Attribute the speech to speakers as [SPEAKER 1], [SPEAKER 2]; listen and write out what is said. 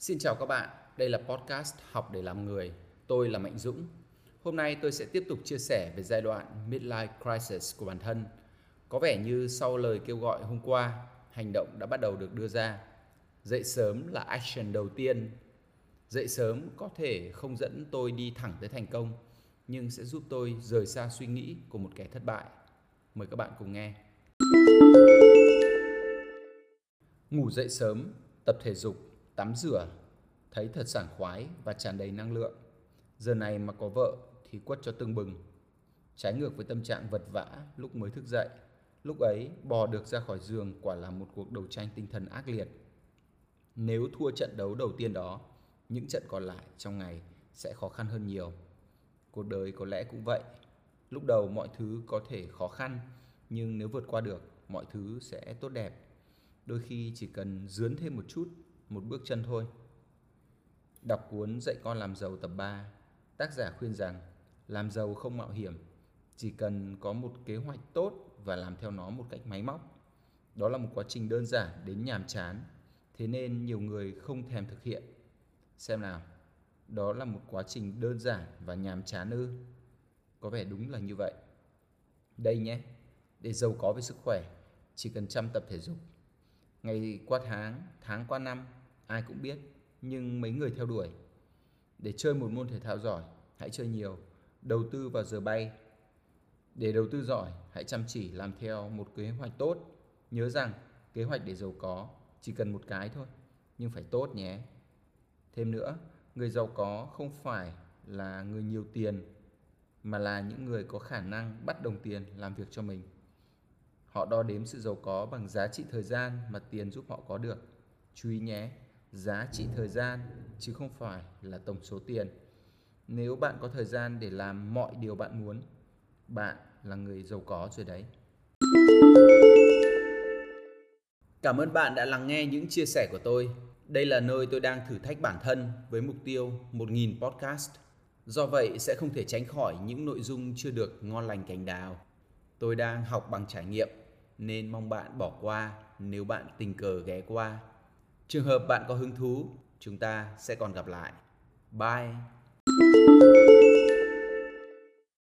[SPEAKER 1] Xin chào các bạn, đây là podcast Học để làm người. Tôi là Mạnh Dũng. Hôm nay tôi sẽ tiếp tục chia sẻ về giai đoạn midlife crisis của bản thân. Có vẻ như sau lời kêu gọi hôm qua, hành động đã bắt đầu được đưa ra. Dậy sớm là action đầu tiên. Dậy sớm có thể không dẫn tôi đi thẳng tới thành công, nhưng sẽ giúp tôi rời xa suy nghĩ của một kẻ thất bại. Mời các bạn cùng nghe. Ngủ dậy sớm, tập thể dục, tắm rửa, thấy thật sảng khoái và tràn đầy năng lượng. Giờ này mà có vợ thì quất cho tương bừng. Trái ngược với tâm trạng vật vã lúc mới thức dậy, lúc ấy bò được ra khỏi giường quả là một cuộc đấu tranh tinh thần ác liệt. Nếu thua trận đấu đầu tiên đó, những trận còn lại trong ngày sẽ khó khăn hơn nhiều. Cuộc đời có lẽ cũng vậy. Lúc đầu mọi thứ có thể khó khăn, nhưng nếu vượt qua được, mọi thứ sẽ tốt đẹp. Đôi khi chỉ cần dướn thêm một chút, một bước chân thôi. Đọc cuốn Dạy con làm giàu tập 3, tác giả khuyên rằng làm giàu không mạo hiểm, chỉ cần có một kế hoạch tốt và làm theo nó một cách máy móc. Đó là một quá trình đơn giản đến nhàm chán, thế nên nhiều người không thèm thực hiện. Xem nào, đó là một quá trình đơn giản và nhàm chán ư? Có vẻ đúng là như vậy. Đây nhé, để giàu có với sức khỏe, chỉ cần chăm tập thể dục. Ngày qua tháng, tháng qua năm, ai cũng biết, nhưng mấy người theo đuổi. Để chơi một môn thể thao giỏi, hãy chơi nhiều, đầu tư vào giờ bay. Để đầu tư giỏi, hãy chăm chỉ làm theo một kế hoạch tốt. Nhớ rằng, kế hoạch để giàu có chỉ cần một cái thôi, nhưng phải tốt nhé. Thêm nữa, người giàu có không phải là người nhiều tiền mà là những người có khả năng bắt đồng tiền làm việc cho mình. Họ đo đếm sự giàu có bằng giá trị thời gian mà tiền giúp họ có được. Chú ý nhé, giá trị thời gian chứ không phải là tổng số tiền. Nếu bạn có thời gian để làm mọi điều bạn muốn, bạn là người giàu có rồi đấy. Cảm ơn bạn đã lắng nghe những chia sẻ của tôi. Đây là nơi tôi đang thử thách bản thân với mục tiêu 1.000 podcast. Do vậy sẽ không thể tránh khỏi những nội dung chưa được ngon lành cành đào. Tôi đang học bằng trải nghiệm nên mong bạn bỏ qua nếu bạn tình cờ ghé qua. Trường hợp bạn có hứng thú, chúng ta sẽ còn gặp lại. Bye!